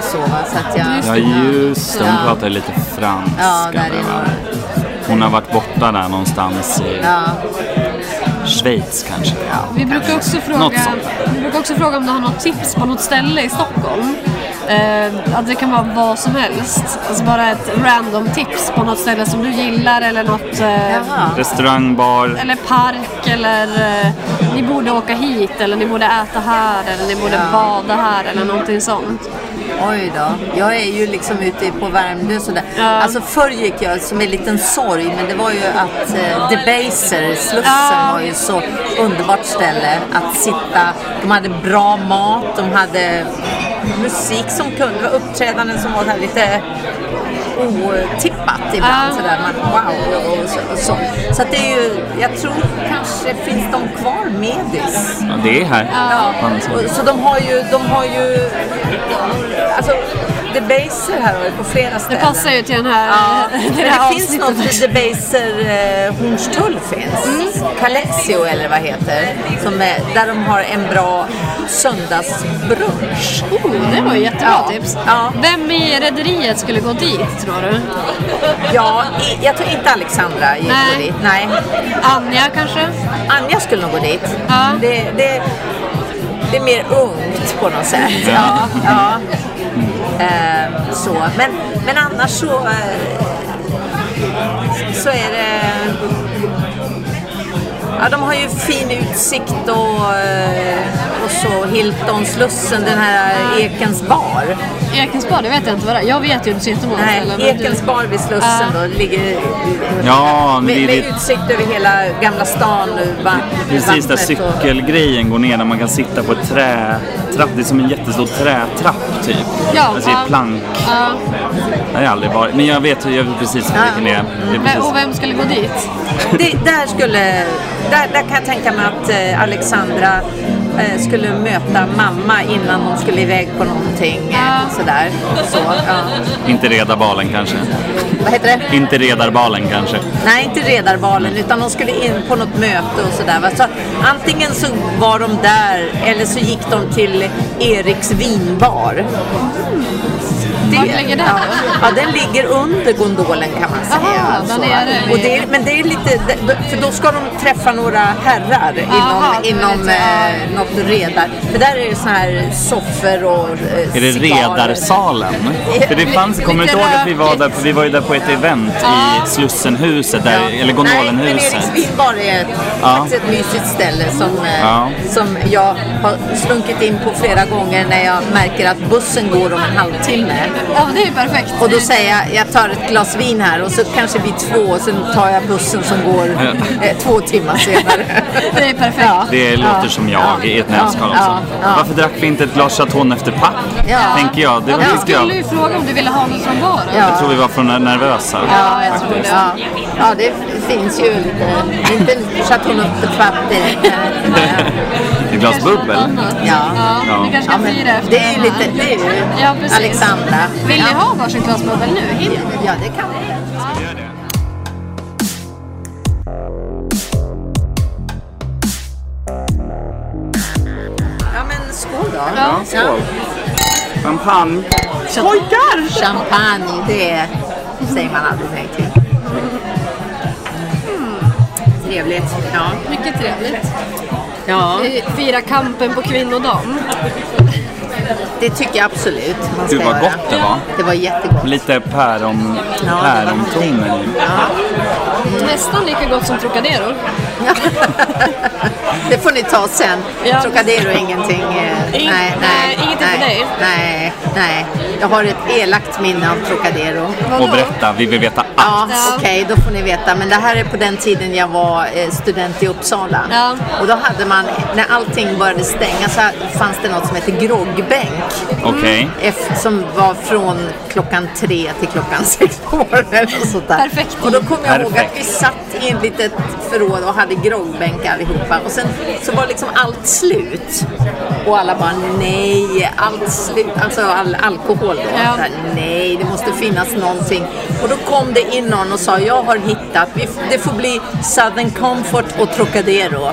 så. Va? så att jag, Ja just det, hon Ja. pratar lite franska. Ja, där. Hon har varit borta där någonstans i Ja, Schweiz kanske. Vi brukar, också fråga, vi brukar också fråga om du har något tips på något ställe i Stockholm. Eh, att det kan vara vad som helst. Alltså bara ett random tips på något ställe som du gillar eller något... Eh. Restaurang, bar. eller park eller eh, ni borde åka hit eller ni borde äta här eller ni borde bada här eller någonting sånt. Oj då. Jag är ju liksom ute på Värmdö sådär. Ja. Alltså förr gick jag som en liten sorg, men det var ju att eh, Debaser, Slussen, Ja. var ju så underbart ställe att sitta. De hade bra mat, de hade musik som kunde, uppträdanden som var här lite otippat ibland. Ja. Sådär. Man, wow! Och så, och så. så att det är ju, jag tror kanske finns de kvar, Medis. Ja, det är här. Ja, och- så de har ju, de har ju, alltså Debaser här på flera Det ställen. passar ju till den här, Ja, men det det finns något Debaser eh, Hornstull finns. Calexio eller vad heter. Som är, där de har en bra söndagsbrunch. Oh, det var ju jättebra Ja. tips. Ja. Vem i rederiet skulle gå dit tror du? Ja, i, jag tror inte Alexandra gick Nej. gå dit. Nej. Anja kanske? Anja skulle nog gå dit. Ja. Det, det, det är mer ungt på något sätt. Ja. ja. Så. Men, men annars så, eh, så är det... Ja, de har ju fin utsikt och, eh, och så Hilton, Slussen, den här Ekens bar. Ekens bar, det vet jag inte vad det är. Jag vet ju inte så jättemånga Nej, ställen, Ekens bar vid Slussen Ja. då ligger Ja, med, med vid, utsikt över hela Gamla stan. va- precis där och- cykelgrejen går ner där man kan sitta på ett trätrapp. Det är som en jättestor trätrapp typ. Ja, alltså i ja. plank. Ja. Det har aldrig varit. Men jag vet, jag vet precis Ja. vilken det är. Det är Men, precis. och vem skulle gå dit? Det, där, skulle, där, där kan jag tänka mig att eh, Alexandra skulle möta mamma innan de skulle iväg på någonting. Eh, Ja. sådär. Så, ja. Inte Redarbalen kanske. Vad heter det? Inte Redarbalen kanske. Nej, inte Redarbalen, utan de skulle in på något möte och sådär. Så antingen så var de där eller så gick de till Eriks vinbar. Det, Vart ligger den ja, ja, den ligger under gondolen kan man säga. Aha, där Så. nere och det är, men det är lite, för då ska de träffa några herrar Aha, inom, är inom eh, något redar. Men där är det så här soffor och eh, Är det cigarrer. Redarsalen? För det fanns, kommer du inte ihåg att vi var där, rökigt. vi var ju där på ett event i Slussenhuset, där, eller Nej, men Gondolenhuset. Eriks vinbar är Ja. faktiskt ett mysigt ställe som, eh, Ja. som jag har slunkit in på flera gånger när jag märker att bussen går om en halvtimme. Ja, det är ju perfekt. Och då säger jag, jag tar ett glas vin här och så kanske vi två och sen tar jag bussen som går eh, två timmar senare. Det är perfekt. Ja. Det låter som jag Ja. i ett nötskal Ja. också. Ja. Varför drack vi inte ett glas Chateau efter papp? Ja. Tänker jag. Det Ja, var du tyckte jag. skulle ju fråga om du ville ha något från baren. Ja. Jag tror vi var för nervösa. Ja, jag tror det. Ja, ja det finns ju lite, inte Chateau de Pape Ett glas bubbel. Ja. ja. Vi kanske kan fira efter det är ju lite, det är ju Ja, precis. Alexandra. Vill ja. ni ha varsin glas bubbel nu? Hinner? Ja, det kan vi. Ja, men skål då. Ja, skål. Champagne. Pojkar! Champagne, det säger man aldrig nej till. Trevligt. Ja. Mycket trevligt. Ja, Vi firar kampen på kvinnodagen. det tycker jag absolut man ska Gud, vad göra. gott det var. Det var jättegott. Lite päron, Ja, det var pärontoner i. Nästan lika gott som Trocadero. Det får ni ta sen. Ja. Trocadero är ingenting. eh, Ing- nej, nej, ingenting för nej, dig. Nej, nej. Jag har ett elakt minne av Trocadero. Och berätta, vi vill veta allt. Ja, Ja. okej, då får ni veta. Men det här är på den tiden jag var eh, student i Uppsala. Ja. Och då hade man, när allting började stänga så fanns det något som heter groggbänk. Okej. F, som var från klockan tre till klockan sex på morgonen. Perfekt. Och då kommer jag ihåg att Perfekt. vi satt i ett litet förråd och hade groggbänk allihopa. Och sen så var liksom allt slut. Och alla bara nej, allt slut. Alltså all alkohol då. Ja. Här, nej, det måste finnas någonting. Och då kom det in någon och sa jag har hittat, vi- det får bli Southern Comfort och Trocadero.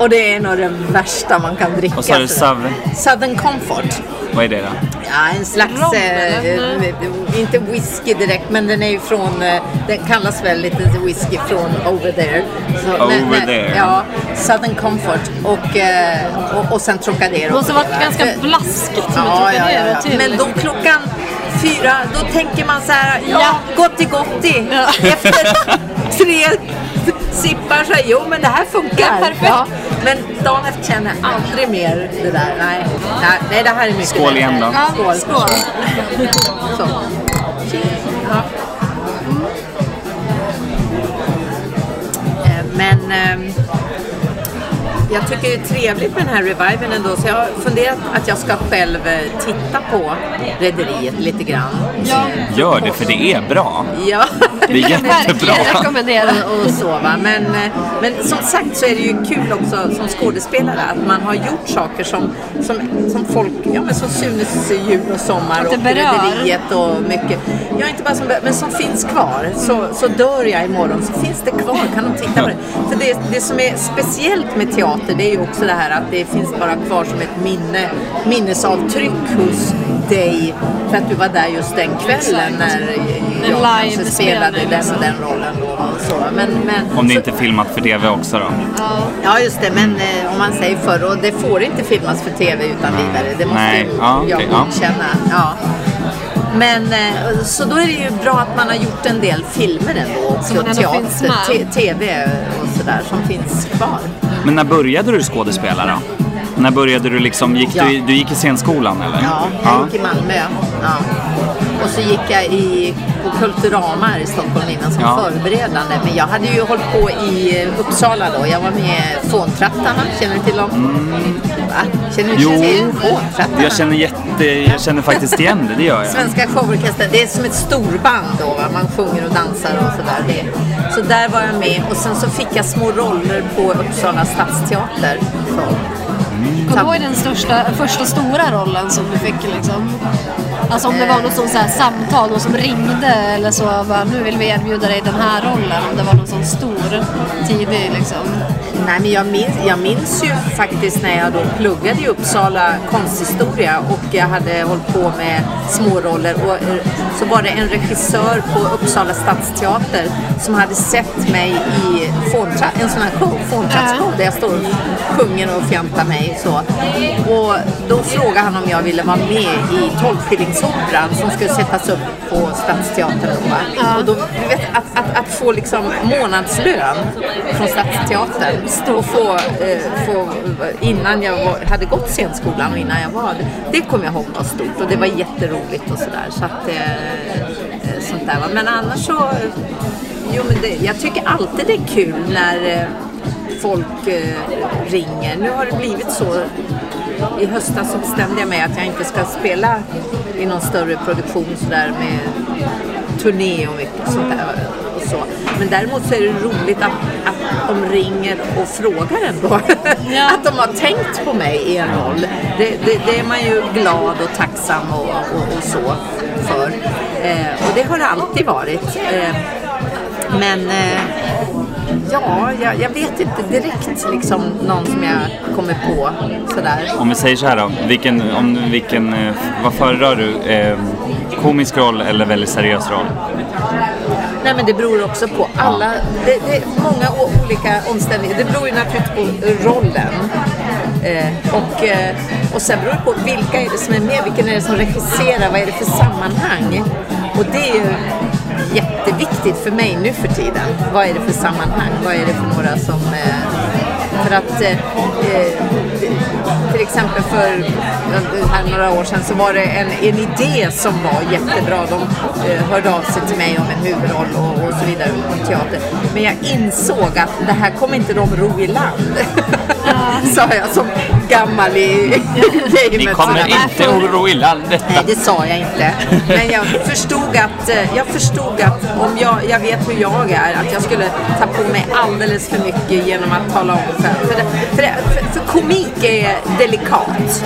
och det är nog det värsta man kan dricka. Vad sa du. Sav? Southern Comfort. Vad är det då? Ja, en slags, Rom, eh, inte whisky direkt, men den är ju från, eh, den kallas väl lite whisky från over there. Så, Over there. Ja, Southern Comfort och, eh, och, och sen Trocadero. Det måste ha varit Va? ganska blaskigt med Ja, ja, ja, Trocadero ja. till. Men då klockan fyra, då tänker man så här, ja, Ja. gotti gotti. Ja. Efter tre sippar så här, jo men det här funkar. Ja, perfekt. men dagen efter känner jag aldrig mer det där. Nej, nej, nej det här är mycket Skål igen då. Ja, Skål. skål. Så. Ja. Eh, Men ehm, jag tycker det är trevligt med den här reviven ändå så jag har funderat att jag ska själv eh, titta på Rederiet lite grann. Ja, Gör det, för det är bra. Ja. Det är jättebra. verkligen rekommendera. och, och så va. Men, eh, men som sagt så är det ju kul också som skådespelare att man har gjort saker som, som, som folk, ja men som Sunes jul och sommar Att och. Rederiet och mycket. Ja inte bara som men som finns kvar. Så, så dör jag imorgon så finns det kvar, kan de titta på det. För det, det som är speciellt med teater det är ju också det här att det finns bara kvar som ett minne, minnesavtryck hos dig för att du var där just den kvällen när jag kanske spelade den liksom. och den rollen då och så. Men, men, Om det så, inte filmat för TV också då. Ja. Ja just det, men eh, om man säger förr, och det får inte filmas för TV utan vidare. Det måste Nej, ju ja, jag ja. godkänna. Ja. Men eh, så då är det ju bra att man har gjort en del filmer ändå också. Som ändå finns med. te- TV och sådär som finns kvar. Men när började du skådespela då? När började du liksom, gick Ja. du, du gick i scenskolan eller? Ja, jag gick i Malmö. Ja. Och så gick jag i, Kulturama här i Stockholm innan som Ja. förberedande. Men jag hade ju hållit på i Uppsala då. Jag var med Fåntrattarna. Känner du till dem? Va? Känner du Mm. Jo. till Fåntrattarna? Jag känner, jätte, jag känner faktiskt igen det, det gör jag. Svenska showorkestern, det är som ett storband då. Va? Man sjunger och dansar och sådär. Så där var jag med. Och sen så fick jag små roller på Uppsala stadsteater. Kommer du ihåg den största, första stora rollen som du fick liksom? Alltså om det var något sånt så här samtal, någon som ringde eller så, bara, nu vill vi erbjuda dig den här rollen. Om det var någon sån stor, tidig liksom. Nej, men jag minns, jag minns ju faktiskt när jag då pluggade i Uppsala konsthistoria och jag hade hållit på med småroller och eh, så var det en regissör på Uppsala stadsteater som hade sett mig i Fåntra, en sån här show, där jag står och sjunger och fjantar mig så. Och då frågade han om jag ville vara med i Tolvskillingsoperan som skulle sättas upp på Stadsteatern. Och då, du vet, att, att, att få liksom månadslön från Stadsteatern och få, eh, få innan jag var, hade gått scenskolan och innan jag var det, det kommer jag ihåg var stort och det var jätteroligt och sådär. Så att, eh, eh, sånt där. Men annars så, jo men det, jag tycker alltid det är kul när eh, folk eh, ringer. Nu har det blivit så. I höstas så bestämde jag mig att jag inte ska spela i någon större produktion sådär med turné och mycket sånt där. Så. Men däremot så är det roligt att, att de ringer och frågar ändå. Ja. att de har tänkt på mig i en roll. Det, det, det är man ju glad och tacksam och, och, och så för. Eh, och det har det alltid varit. Eh, men eh, ja, jag, jag vet inte direkt liksom någon som jag kommer på sådär. Om vi säger så här då, vilken, om, vilken, eh, vad föredrar du? Eh, komisk roll eller väldigt seriös roll? Nej men det beror också på alla, det, det är många olika omständigheter. Det beror ju naturligtvis på rollen. Eh, och, eh, och sen beror det på vilka är det som är med, vilken är det som regisserar, vad är det för sammanhang? Och det är ju jätteviktigt för mig nu för tiden. Vad är det för sammanhang? Vad är det för några som... Eh, för att eh, eh, till exempel för här några år sedan så var det en, en idé som var jättebra. De eh, hörde av sig till mig om en huvudroll och, och så vidare på teater. Men jag insåg att det här kommer inte de ro i land. Sa jag som gammal i Ni gamet. kommer sådär. inte oro i landet. Nej, det sa jag inte. Men jag förstod att, eh, jag förstod att om jag, jag vet hur jag är, att jag skulle ta på mig alldeles för mycket genom att tala om för, för, det- för, det- för, för komik är delikat.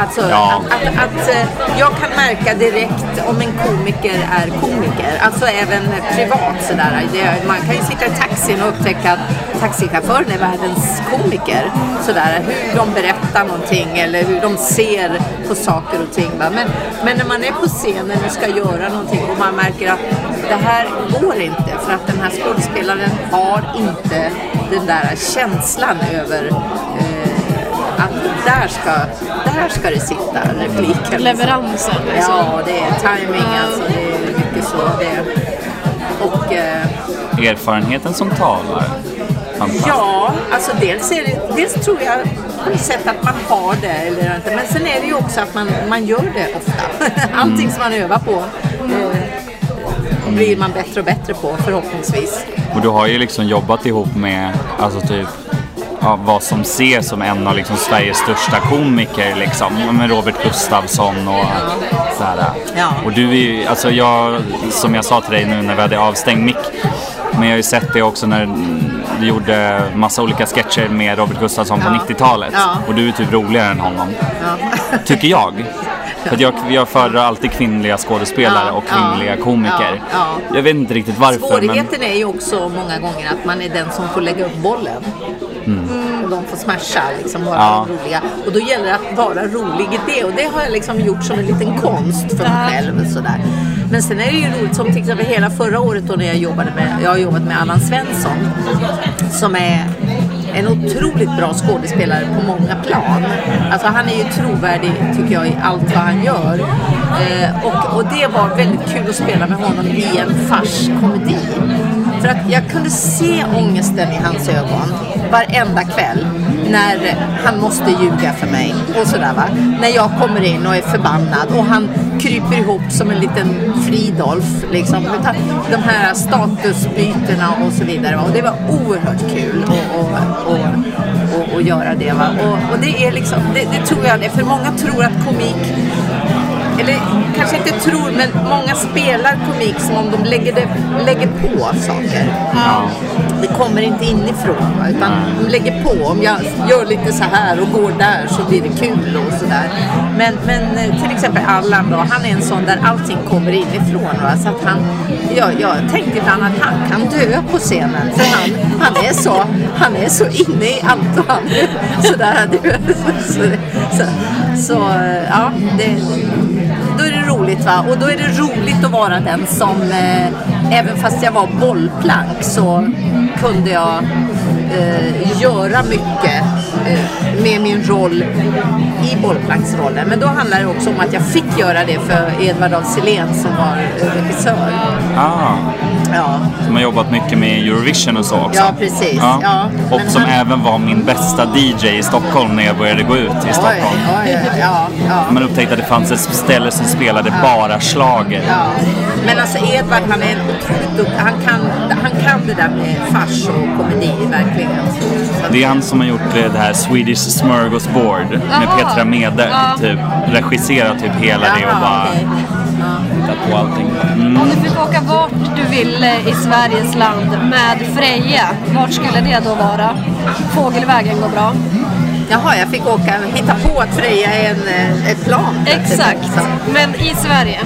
Alltså Ja. att, att, att eh, jag kan märka direkt om en komiker är komiker. Alltså även privat sådär. Det, man kan ju sitta i taxin och upptäcka att taxichauffören är världens komiker. Sådär, hur de berättar fattar någonting eller hur de ser på saker och ting. Va? Men, men när man är på scenen och ska göra någonting och man märker att det här går inte för att den här skådespelaren har inte den där känslan över eh, att där ska, där ska det sitta repliken. Leveransen liksom. Ja, det är timing alltså. Det är mycket så. Det. Och eh, Erfarenheten som talar. Ja, alltså dels, är det, dels tror jag sätt att man har det eller inte. Men sen är det ju också att man, man gör det ofta. Allting som man övar på eh, blir man bättre och bättre på förhoppningsvis. Och du har ju liksom jobbat ihop med, alltså typ, ja, vad som ses som en av liksom Sveriges största komiker liksom. Med Robert Gustafsson och sådär. Ja. Och du är ju, alltså jag, som jag sa till dig nu när vi hade avstängd mick. Men jag har ju sett det också när du gjorde massa olika sketcher med Robert Gustafsson på Ja. 90-talet. Ja. Och du är typ roligare än honom. Ja. Tycker jag. För jag, jag föredrar alltid kvinnliga skådespelare Ja, och ja, kvinnliga komiker. ja, ja. Jag vet inte riktigt varför. Men... Svårigheten är ju också många gånger att man är den som får lägga upp bollen. Och de får smasha, liksom vara Ja. roliga. Och då gäller det att vara rolig i det. Och det har jag liksom gjort som en liten konst för mig själv. Sådär. Men sen är det ju roligt, som till exempel hela förra året då när jag jobbade med, jag har jobbat med Allan Svensson. Som är en otroligt bra skådespelare på många plan. Alltså han är ju trovärdig tycker jag i allt vad han gör. Eh, och, och det var väldigt kul att spela med honom i en farskomedi. För att jag kunde se ångesten i hans ögon varenda kväll när han måste ljuga för mig och sådär va. När jag kommer in och är förbannad och han kryper ihop som en liten Fridolf liksom. Utan De här statusbytena och så vidare va. Och det var oerhört kul att och, och, och, och göra det va. Och, och det är liksom, det, det tror jag det. För många tror att komik eller kanske inte tror, men många spelar komik som om de lägger, det, lägger på saker. Det kommer inte inifrån, va, utan de lägger på. Om jag gör lite så här och går där så blir det kul och sådär. Men, men eh, till exempel Allan då, han är en sån där allting kommer inifrån. Va, så att han, jag, jag tänkte ibland att han kan dö på scenen, för han, han, är, så, han är så inne i allt och han sådär. du vet. Så, så, så, så ja, då är det roligt va. Och då är det roligt att vara den som, eh, även fast jag var bollplank så kunde jag eh, göra mycket eh, med min roll i bollplanksrollen. Men då handlar det också om att jag fick göra det för Edvard af Sillén som var eh, regissör. Ah, Ja, som har jobbat mycket med Eurovision och så också. Ja, precis. Ja, och men som han- även var min bästa DJ i Stockholm när jag började gå ut i oj, Stockholm. oj, ja, ja. Man upptäckte att det fanns ett ställe som spelade bara schlager. Ja, men alltså Edvard han är otroligt duktig, han kan, han kan det där med fars och komedi verkligen. Det är han som har gjort eh, det här Swedish Smörgåsbord med. Petra Mede. Ja. Typ regisserat typ hela det och bara okej. hittat på allting. Mm. Om du fick åka vart du ville i Sveriges land med Freja, vart skulle det då vara? Fågelvägen går bra. Jaha, jag fick åka, hitta på att Freja är en, eh, ett plan. Exakt, Så. men i Sverige.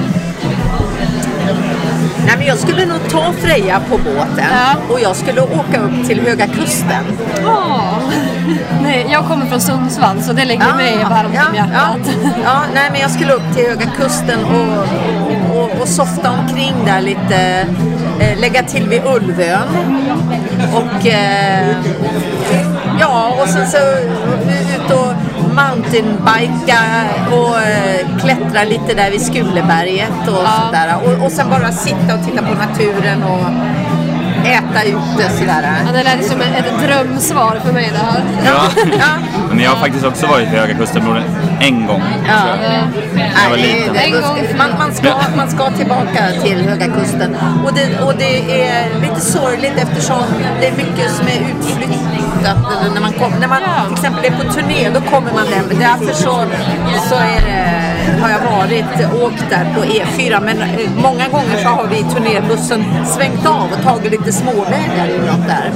Nej, men jag skulle nog ta Freja på båten Ja. och jag skulle åka upp till Höga Kusten. Åh. Nej, jag kommer från Sundsvall så det ligger mig varmt ja, om ja, hjärtat. ja, nej men jag skulle upp till Höga Kusten och, och, och softa omkring där lite. Eh, lägga till vid Ulvön. Och eh, ja, och sen så ut och mountainbika och eh, klättra lite där vid Skuleberget och Ja. sådär. Och, och sen bara sitta och titta på naturen och äta ute sådär. Ja, det lät som ett drömsvar för mig det här. Ja. Ja. Men jag har faktiskt också varit vid Höga Kusten en gång. Ja. Jag var Nej, liten. gång för man, man, ska, man ska tillbaka till Höga Kusten. Och det, och det är lite sorgligt eftersom det är mycket som är utflyttat. Eller När man, kom, när man till exempel är på turné, då kommer man där. Därför så, så är det, har jag varit, åkt där på E4. Men eh, många gånger så har vi i turnébussen svängt av och tagit lite småvägar inåt där.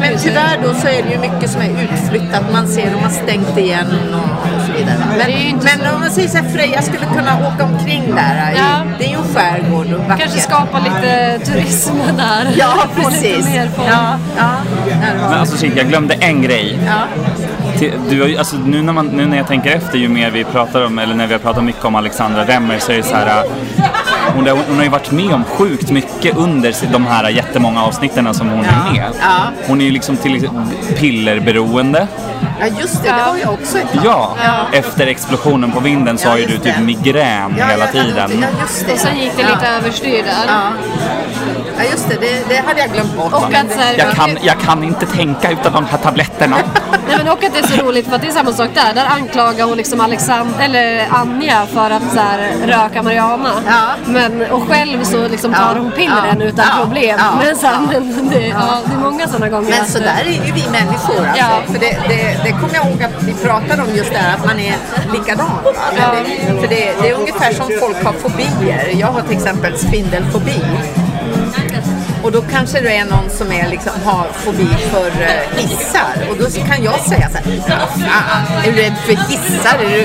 Men tyvärr då så är det ju mycket som är utflyttat. Man ser de har stängt igen och, vidare. Men, inte men om man säger så här, Freja skulle kunna åka omkring där. i- Ja. Det är ju en skärgård och vackert. Kanske skapa lite turism där. Ja, precis. Ja, ja. Men alltså shit, jag glömde en grej. ja. du, alltså, nu, när man, nu när jag tänker efter, ju mer vi pratar om, eller när vi har pratat mycket om Alexandra Remmer så är det så här. äh, Hon, har- hon har ju varit med om sjukt mycket under de här jättemånga avsnitten som hon är med. Ja. Hon är ju liksom till pillerberoende. Ja, just det. Det var jag också ett tag. Ja, efter explosionen på vinden så Ja, har ju du typ migrän Ja, hela tiden. Ja, just det. Och sen gick det ja. lite överstyr där. Ja. just det. det. Det hade jag glömt bort. Och att så här, Jag kan, jag kan inte tänka utan de här tabletterna. Nej, men och att det är så roligt för att det är samma sak där. Där anklagar hon liksom Alexand eller Anja för att så här, röka marijuana. Ja. Men, och själv så liksom tar Ja. hon pillren Ja. utan Ja. problem. Ja. Men, så här, men det, ja, det är många sådana gånger. Men så där är ju vi människor alltså. Ja. För det, det, det kommer jag ihåg att vi pratade om just det här att man är likadan. Det, för det, det är ungefär som folk har fobier. Jag har till exempel spindelfobi. Och då kanske det är någon som är liksom, har fobi för eh, hissar. Och då kan jag säga så här, "Vad fan, är du rädd för hissar? Är du,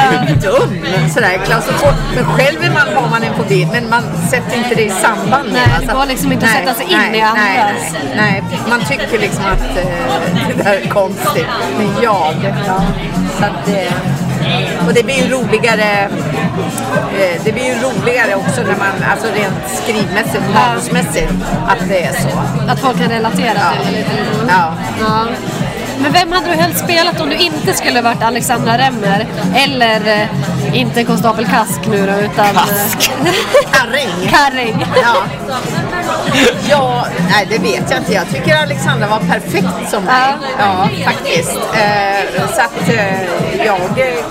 är du dum? Sådär, klaustrofo- men själv är man, har man en fobi, men man sätter inte det i samband med. Nej, det går liksom inte att sätta sig in nej, i andras. Nej, nej, nej, man tycker liksom att eh, det där är konstigt. Men jag, ja. Så att, eh, och det blir ju roligare eh, det blir ju roligare också när man, alltså rent skrivmässigt, manusmässigt, att det är så. Att folk kan relatera Ja. till det lite. Ja. Ja. Men vem hade du helst spelat om du inte skulle varit Alexandra Remmer? Eller eh, inte konstapel Kask nu då, utan... eh, Kask. Karring. Karring. Ja. ja, nej det vet jag inte. Jag tycker Alexandra var perfekt som mig. Ja, faktiskt. Eh, så att eh, jag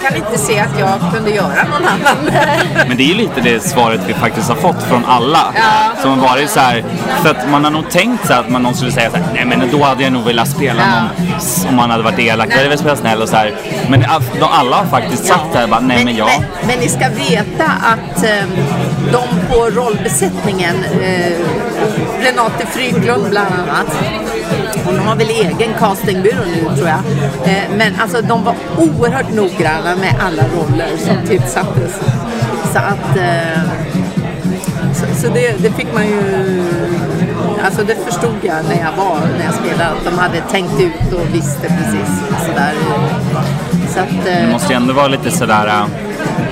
kan inte se att jag kunde göra någon annan. Men det är ju lite det svaret vi faktiskt har fått från alla. Ja. Som har varit så här, för att man har nog tänkt så att man någon skulle säga så här, nej men då hade jag nog velat spela Ja. någon, om man hade varit elak, då hade jag velat spela snäll och så här. Men de alla har faktiskt sagt det här, bara, nej men jag. Men, men ni ska veta att eh, de på rollbesättningen, eh, Renate Fryglund bland annat, hon har väl egen castingbyrå nu tror jag. Eh, men alltså de var oerhört noggranna med alla roller som tillsattes. Så att eh, så, så det, det fick man ju Alltså det förstod jag när jag var, när jag spelade, att de hade tänkt ut och visste precis sådär. Så att, eh, Det måste ju ändå vara lite sådär, äh,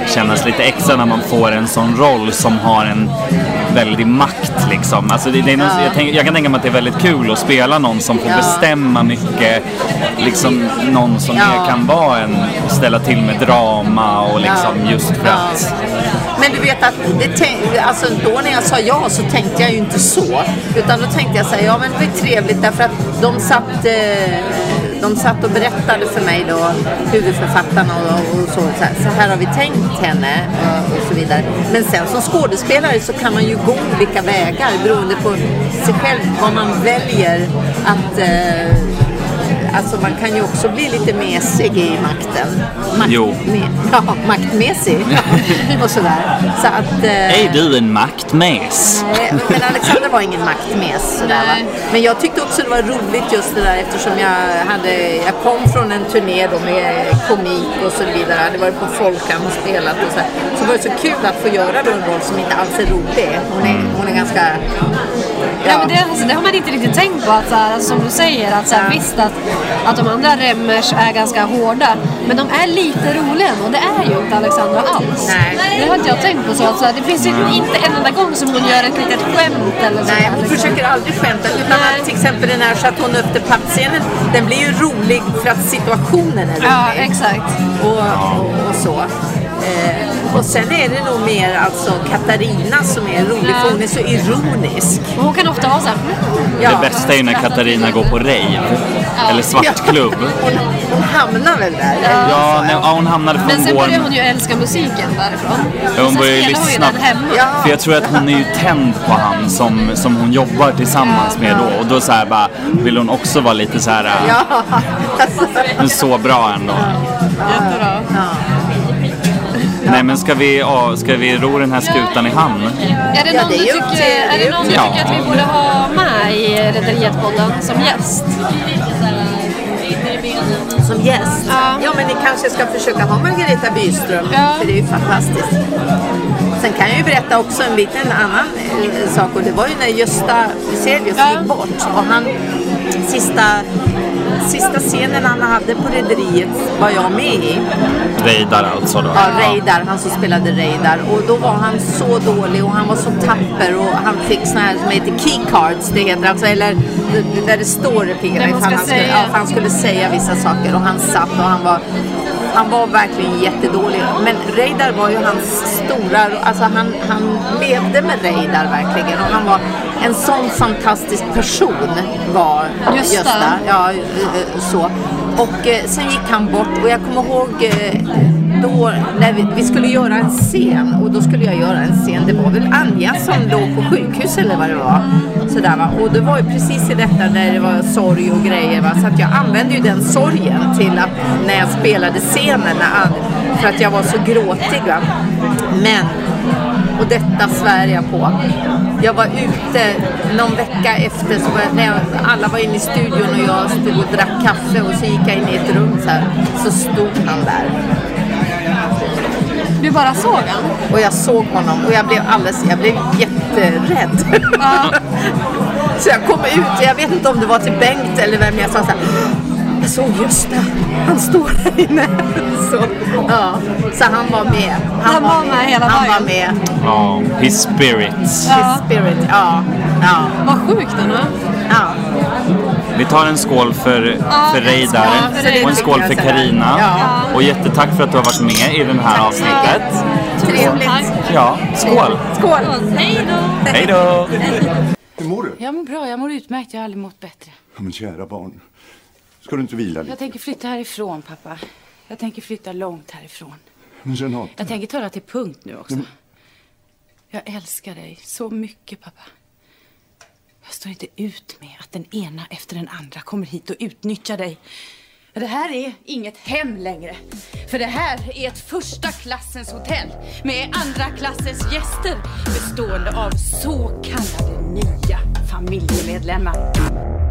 kännas lite extra när man får en sån roll som har en väldig makt liksom. Alltså det, det är någon, Ja. jag, tänk, jag kan tänka mig att det är väldigt kul att spela någon som får Ja. bestämma mycket. Liksom någon som Ja. kan vara en, ställa till med drama och liksom just för att men du vet att det alltså då när jag sa ja så tänkte jag ju inte så. Utan då tänkte jag säga ja men det var ju trevligt därför att de satt, eh, de satt och berättade för mig då, huvudförfattarna och, och så, så här, så här har vi tänkt henne och, så vidare. Men sen som skådespelare så kan man ju gå olika vägar beroende på sig själv, vad man väljer att eh, Alltså man kan ju också bli lite mesig i makten. Makt, Jo. Me, ja, maktmässig. och sådär. Så att... eh, Är du en maktmes? eh, Men Alexander var ingen maktmes. Sådär, va? Nej. Men jag tyckte också det var roligt just det där eftersom jag, hade, jag kom från en turné då med komik och så vidare. Jag hade varit på Folkan och spelat och så. Så var det så kul att få göra då en roll som inte alls är rolig. Hon är, hon är ganska... Ja, men det, alltså, det har man inte riktigt tänkt på. Att, så här, alltså, som du säger, att så här, visst att, att de andra Remmers är ganska hårda. Men de är lite roliga och det är ju inte Alexandra alls. Nej. Det har inte jag tänkt på. så att, så här, Det finns ju inte en enda gång som hon gör ett litet skämt eller så. Nej, hon försöker aldrig skämta. Utan att till exempel den här Chateau Neuf de Pape-scenen, den blir ju rolig för att situationen är rolig. Ja, exakt. och, och, och så. Eh, och sen är det nog mer alltså Katarina som är rolig för hon är så ironisk. Och hon kan ofta vara så här, Ja. Det bästa är ju när Katarina går på rave. Eller svartklubb. Hon, hon hamnar väl där? Ja, nej, ja, hon hamnade Men sen börjar hon ju älska musiken därifrån. Ja, hon börjar ju lyssna. hemma. Ja. För jag tror att hon är ju tänd på han som, som hon jobbar tillsammans med då. Och då så här bara, vill hon också vara lite så här, äh, Ja, alltså, men så bra ändå. Jättebra. Nej men ska vi, ja, ska vi ro den här skutan i hamn? Är det Ja, någon, det är du, tycker, är det någon du tycker att vi borde ha med i Rederiet-podden som gäst? som gäst. Ja. Ja, men ni kanske ska försöka ha Margareta Byström, Ja. för det är ju fantastiskt. Sen kan jag ju berätta också en liten annan eh, sak och det var ju när Gösta Viselius Ja. gick bort och han sista sista scenen han hade på Rederiet var jag med i. Reidar alltså då? Ja, Reidar, han som spelade Reidar. Och då var han så dålig och han var så tapper och han fick såna här som heter keycards, det heter alltså, eller där det står Det ifall han skulle, säga. ja, han skulle säga vissa saker och han satt och han var han var verkligen jättedålig. Men Reidar var ju hans stora, alltså han, han levde med Reidar verkligen och han var en sån fantastisk person var Gösta. Gösta. Ja, eh, så. Och eh, sen gick han bort och jag kommer ihåg eh, då när vi, vi skulle göra en scen och då skulle jag göra en scen. Det var väl Anja som låg på sjukhus eller vad det var. Sådär, va? Och det var ju precis i detta när det var sorg och grejer. Va? Så att jag använde ju den sorgen till att när jag spelade scenen när för att jag var så gråtig. Va? Men och detta svär jag på. Jag var ute någon vecka efter, så var jag, när jag, alla var inne i studion och jag stod och drack kaffe och så gick jag in i ett rum så här. Så stod han där. Du bara såg han? Och jag såg honom och jag blev alldeles, jag blev jätterädd. så jag kom ut, jag vet inte om det var till Bengt eller vem jag sa så här. Jag såg Gösta, han står här inne. Så, ja. så han var med. Han var med hela Han var vägen. med. Ja, his spirits. Ja. Spirit, ja. ja. Vad sjukt ändå. ja. Vi tar en skål för, Ja, Reidar för Reidar. och en skål för Karina. Ja. Och jättetack för att du har varit med i det här avsnittet. Trevligt. Ja, skål! Skål! Hej då! Hej då! Hur mår du? Jag mår bra, jag mår utmärkt. Jag har aldrig mått bättre. Ja, men kära barn. Ska du inte vila lite? Jag tänker flytta härifrån, pappa. Jag tänker flytta långt härifrån. Men Renate. Jag tänker ta det till punkt nu också. Jag älskar dig så mycket, pappa. Jag står inte ut med att den ena efter den andra kommer hit och utnyttjar dig. Det här är inget hem längre. För det här är ett första klassens hotell med andra klassens gäster bestående av så kallade nya familjemedlemmar.